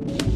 you